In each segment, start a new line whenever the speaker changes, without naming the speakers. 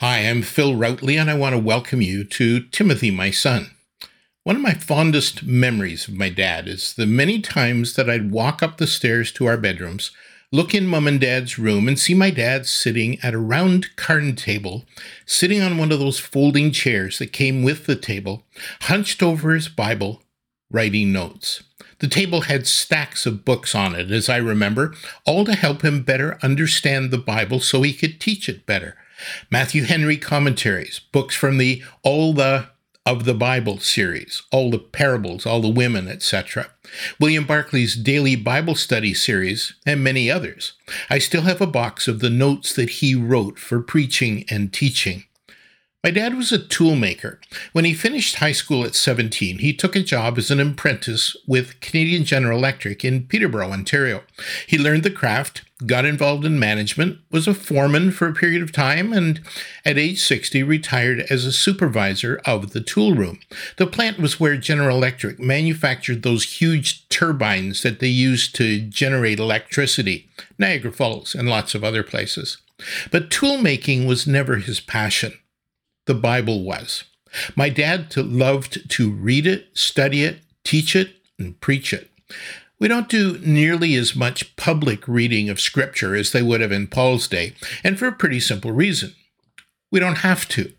Hi, I'm Phil Routley, and I want to welcome you to Timothy, my son. One of my fondest memories of my dad is the many times that I'd walk up the stairs to our bedrooms, look in mom and dad's room, and see my dad sitting at a round card table, sitting on one of those folding chairs that came with the table, hunched over his Bible, writing notes. The table had stacks of books on it, as I remember, all to help him better understand the Bible so he could teach it better. Matthew Henry commentaries, books from the All the of the Bible series, all the parables, all the women, etc. William Barclay's daily Bible study series, and many others. I still have a box of the notes that he wrote for preaching and teaching. My dad was a toolmaker. When he finished high school at 17, he took a job as an apprentice with Canadian General Electric in Peterborough, Ontario. He learned the craft, got involved in management, was a foreman for a period of time, and at age 60 retired as a supervisor of the tool room. The plant was where General Electric manufactured those huge turbines that they used to generate electricity, Niagara Falls, and lots of other places. But tool making was never his passion the Bible was. My dad loved to read it, study it, teach it, and preach it. We don't do nearly as much public reading of Scripture as they would have in Paul's day, and for a pretty simple reason. We don't have to.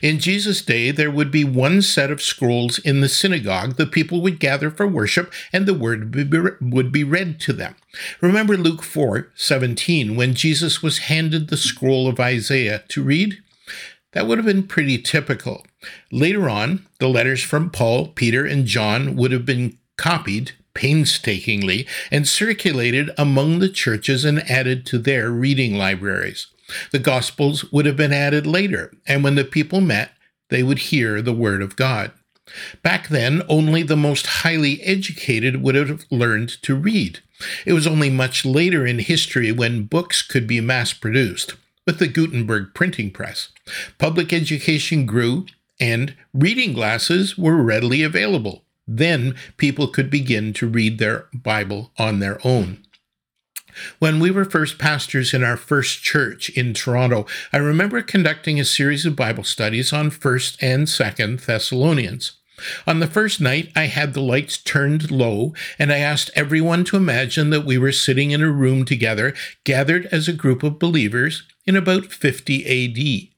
In Jesus' day, there would be one set of scrolls in the synagogue. The people would gather for worship, and the word would be read to them. Remember Luke 4 17, when Jesus was handed the scroll of Isaiah to read? That would have been pretty typical. Later on, the letters from Paul, Peter, and John would have been copied painstakingly and circulated among the churches and added to their reading libraries. The Gospels would have been added later, and when the people met, they would hear the Word of God. Back then, only the most highly educated would have learned to read. It was only much later in history when books could be mass produced with the Gutenberg printing press. Public education grew and reading glasses were readily available. Then people could begin to read their Bible on their own. When we were first pastors in our first church in Toronto, I remember conducting a series of Bible studies on 1st and 2nd Thessalonians. On the first night, I had the lights turned low, and I asked everyone to imagine that we were sitting in a room together, gathered as a group of believers in about 50 AD.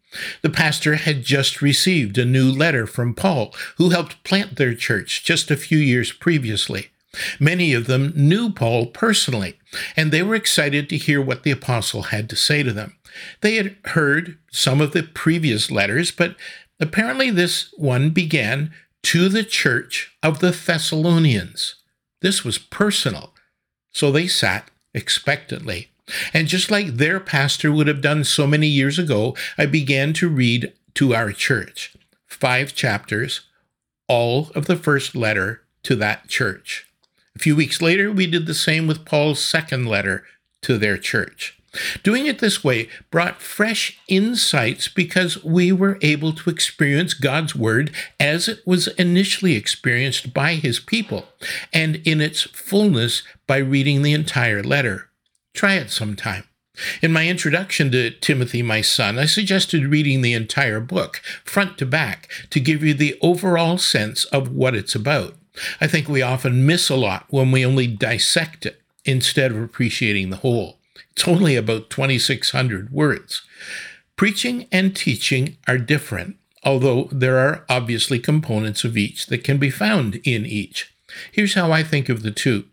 The pastor had just received a new letter from Paul, who helped plant their church just a few years previously. Many of them knew Paul personally, and they were excited to hear what the apostle had to say to them. They had heard some of the previous letters, but apparently this one began to the church of the Thessalonians. This was personal, so they sat expectantly. And just like their pastor would have done so many years ago, I began to read to our church five chapters, all of the first letter to that church. A few weeks later, we did the same with Paul's second letter to their church. Doing it this way brought fresh insights because we were able to experience God's Word as it was initially experienced by His people, and in its fullness by reading the entire letter. Try it sometime. In my introduction to Timothy, my son, I suggested reading the entire book, front to back, to give you the overall sense of what it's about. I think we often miss a lot when we only dissect it instead of appreciating the whole. It's only about 2,600 words. Preaching and teaching are different, although there are obviously components of each that can be found in each. Here's how I think of the two.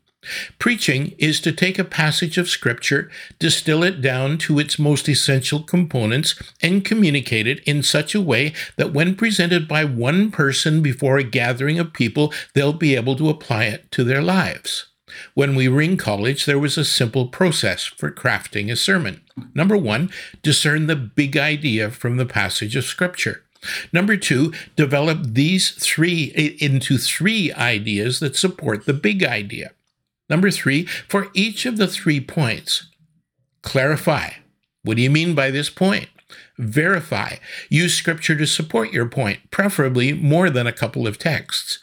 Preaching is to take a passage of Scripture, distill it down to its most essential components, and communicate it in such a way that when presented by one person before a gathering of people, they'll be able to apply it to their lives. When we were in college, there was a simple process for crafting a sermon. Number one, discern the big idea from the passage of Scripture. Number two, develop these three into three ideas that support the big idea. Number three, for each of the three points, clarify. What do you mean by this point? Verify. Use scripture to support your point, preferably more than a couple of texts.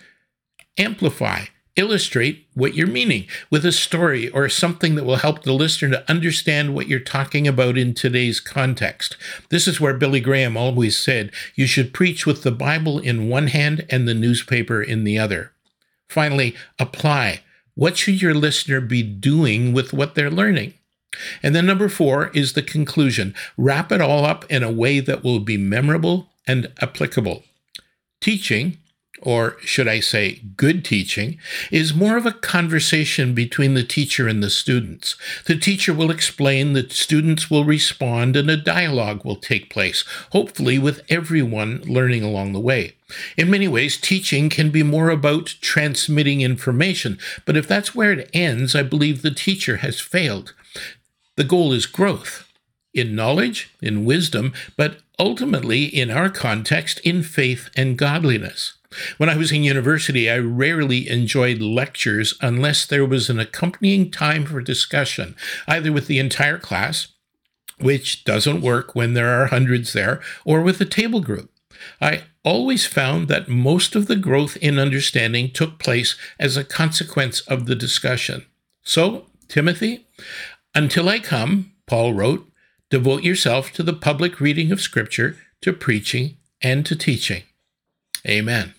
Amplify illustrate what you're meaning with a story or something that will help the listener to understand what you're talking about in today's context. This is where Billy Graham always said you should preach with the Bible in one hand and the newspaper in the other. Finally, apply. What should your listener be doing with what they're learning? And then number four is the conclusion. Wrap it all up in a way that will be memorable and applicable. Teaching or should I say good teaching, is more of a conversation between the teacher and the students. The teacher will explain, the students will respond, and a dialogue will take place, hopefully with everyone learning along the way. In many ways, teaching can be more about transmitting information, but if that's where it ends, I believe the teacher has failed. The goal is growth in knowledge, in wisdom, but ultimately, in our context, in faith and godliness. When I was in university, I rarely enjoyed lectures unless there was an accompanying time for discussion, either with the entire class, which doesn't work when there are hundreds there, or with a table group. I always found that most of the growth in understanding took place as a consequence of the discussion. So, Timothy, until I come, Paul wrote, devote yourself to the public reading of Scripture, to preaching, and to teaching. Amen.